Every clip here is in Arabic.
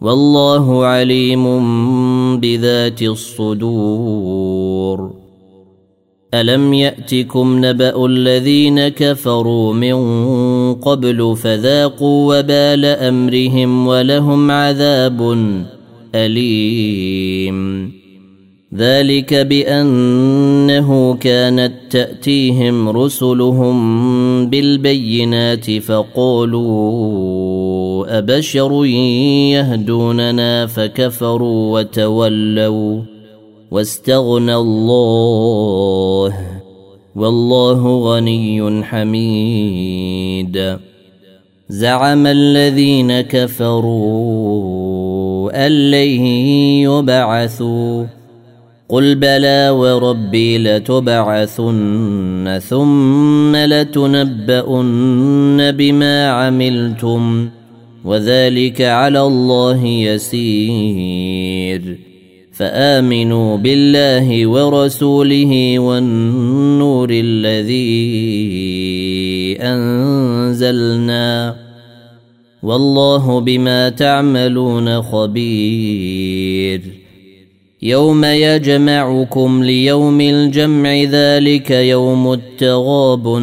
والله عليم بذات الصدور. ألم يأتكم نبأ الذين كفروا من قبل فذاقوا وبال أمرهم ولهم عذاب أليم. ذلك بأنه كانت تأتيهم رسلهم بالبينات فقالوا أبشر يهدوننا فكفروا وتولوا واستغنى الله والله غني حميد. زعم الذين كفروا أن لن يبعثوا. قل بلى وربي لتبعثن ثم لتنبؤن بما عملتم. وذلك على الله يسير. فآمنوا بالله ورسوله والنور الذي أنزلنا. والله بما تعملون خبير. يوم يجمعكم ليوم الجمع ذلك يوم التغاب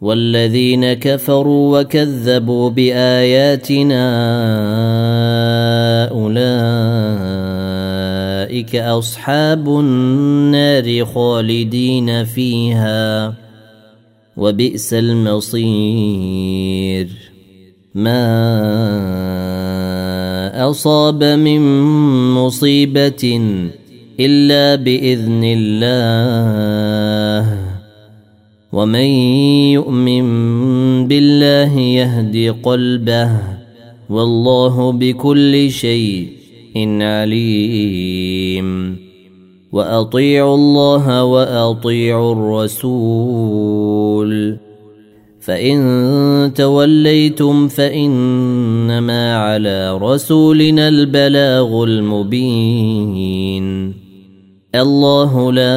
والذين كفروا وكذبوا بآياتنا أولئك أصحاب النار خالدين فيها وبئس المصير. ما أصاب من مصيبة إلا بإذن الله. ومن يؤمن بالله يهدي قلبه والله بكل شيء عليم. وأطيعوا الله وأطيعوا الرسول. فإن توليتم فإنما على رسولنا البلاغ المبين. الله لا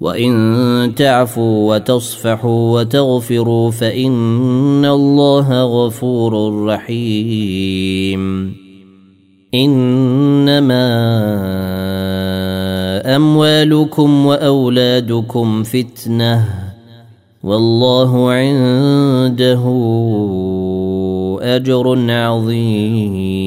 وإن تعفوا وتصفحوا وتغفروا فإن الله غفور رحيم. إنما أموالكم وأولادكم فتنة. والله عنده أجر عظيم.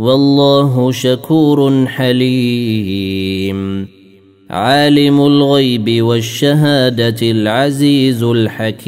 والله شكور حليم. عالم الغيب والشهادة العزيز الحكيم.